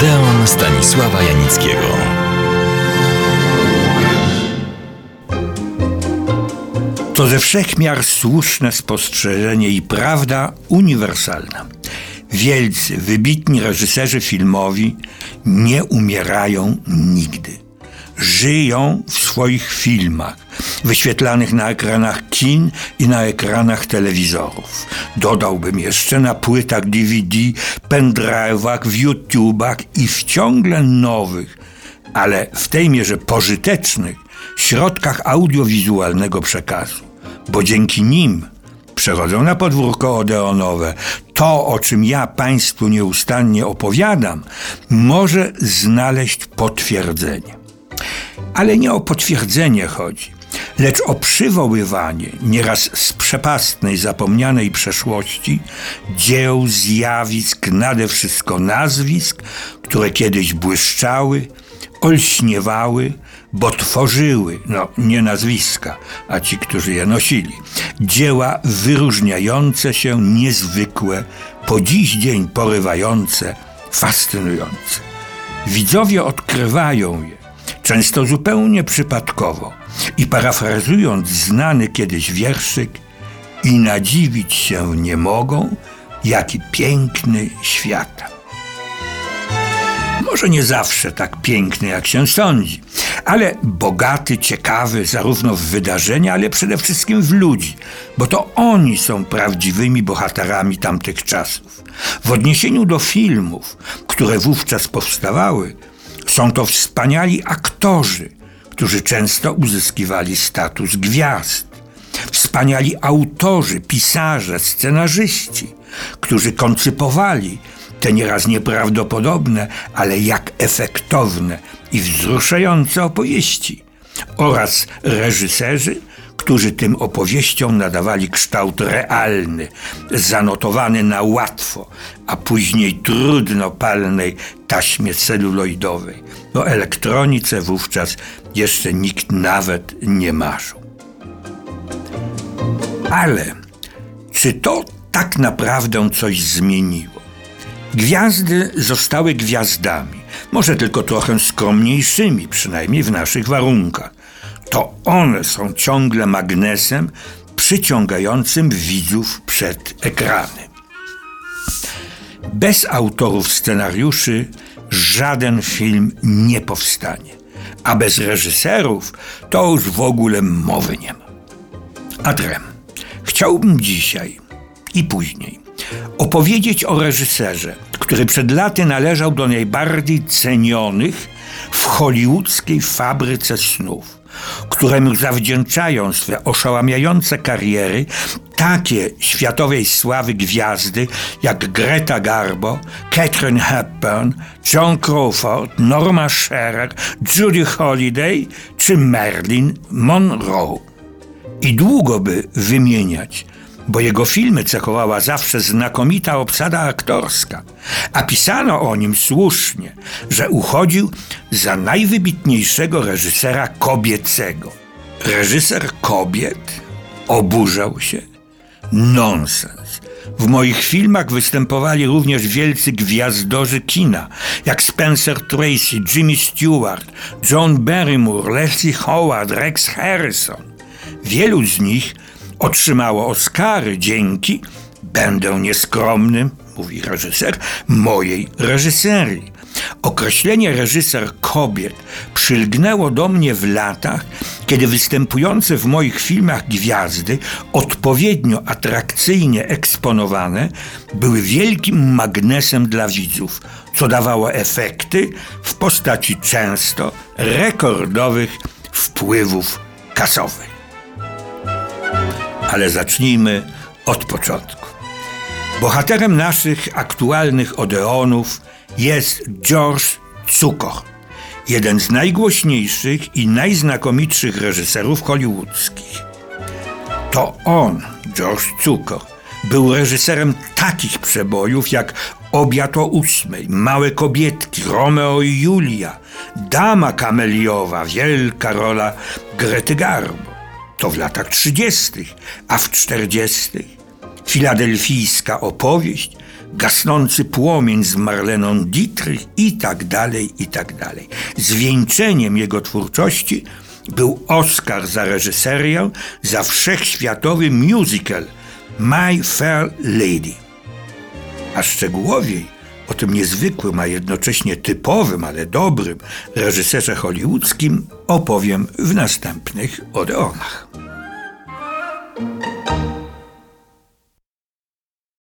Odeon Stanisława Janickiego. To ze wszechmiar słuszne spostrzeżenie i prawda uniwersalna. Wielcy, wybitni reżyserzy filmowi nie umierają nigdy. Żyją w swoich filmach, wyświetlanych na ekranach kin i na ekranach telewizorów. Dodałbym jeszcze na płytach DVD, pendrive'ach, w YouTubach i w ciągle nowych, ale w tej mierze pożytecznych środkach audiowizualnego przekazu, bo dzięki nim przechodzą na podwórko odeonowe. To, o czym ja Państwu nieustannie opowiadam, może znaleźć potwierdzenie. Ale nie o potwierdzenie chodzi, lecz o przywoływanie nieraz z przepastnej, zapomnianej przeszłości dzieł, zjawisk, nade wszystko nazwisk, które kiedyś błyszczały, olśniewały, bo tworzyły, no nie nazwiska, a ci, którzy je nosili, dzieła wyróżniające się, niezwykłe, po dziś dzień porywające, fascynujące. Widzowie odkrywają je, często zupełnie przypadkowo i parafrazując znany kiedyś wierszyk, i nadziwić się nie mogą, jaki piękny świat. Może nie zawsze tak piękny, jak się sądzi, ale bogaty, ciekawy zarówno w wydarzenia, ale przede wszystkim w ludzi, bo to oni są prawdziwymi bohaterami tamtych czasów. W odniesieniu do filmów, które wówczas powstawały, są to wspaniali aktorzy, którzy często uzyskiwali status gwiazd. Wspaniali autorzy, pisarze, scenarzyści, którzy koncypowali te nieraz nieprawdopodobne, ale jak efektowne i wzruszające opowieści oraz reżyserzy, którzy tym opowieściom nadawali kształt realny, zanotowany na łatwo, a później trudno palnej taśmie celuloidowej. O elektronice wówczas jeszcze nikt nawet nie marzył. Ale czy to tak naprawdę coś zmieniło? Gwiazdy zostały gwiazdami, może tylko trochę skromniejszymi, przynajmniej w naszych warunkach. To one są ciągle magnesem przyciągającym widzów przed ekranem. Bez autorów scenariuszy żaden film nie powstanie, a bez reżyserów to już w ogóle mowy nie ma. Adrem, chciałbym dzisiaj i później opowiedzieć o reżyserze, który przed laty należał do najbardziej cenionych w hollywoodzkiej fabryce snów, któremu zawdzięczają swe oszałamiające kariery takie światowej sławy gwiazdy jak Greta Garbo, Catherine Hepburn, John Crawford, Norma Scherer, Judy Holliday czy Marilyn Monroe. I długo by wymieniać bo jego filmy cechowała zawsze znakomita obsada aktorska, a pisano o nim słusznie, że uchodził za najwybitniejszego reżysera kobiecego. Reżyser kobiet oburzał się. Nonsens. W moich filmach występowali również wielcy gwiazdorzy kina, jak Spencer Tracy, Jimmy Stewart, John Barrymore, Leslie Howard, Rex Harrison. Wielu z nich otrzymało Oscary dzięki, będę nieskromnym, mówi reżyser, mojej reżyserii. Określenie reżyser kobiet przylgnęło do mnie w latach, kiedy występujące w moich filmach gwiazdy, odpowiednio atrakcyjnie eksponowane, były wielkim magnesem dla widzów, co dawało efekty w postaci często rekordowych wpływów kasowych. Ale zacznijmy od początku. Bohaterem naszych aktualnych Odeonów jest George Cukor, jeden z najgłośniejszych i najznakomitszych reżyserów hollywoodzkich. To on, George Cukor, był reżyserem takich przebojów jak Obiad o ósmej, Małe kobietki, Romeo i Julia, Dama kameliowa, wielka rola Grety Garbo. To w latach trzydziestych, a w czterdziestych filadelfijska opowieść, gasnący płomień z Marleną Dietrich i tak dalej, i tak dalej. Zwieńczeniem jego twórczości był Oscar za reżyserię za wszechświatowy musical My Fair Lady. A szczegółowiej o tym niezwykłym, a jednocześnie typowym, ale dobrym reżyserze hollywoodzkim opowiem w następnych Odeonach.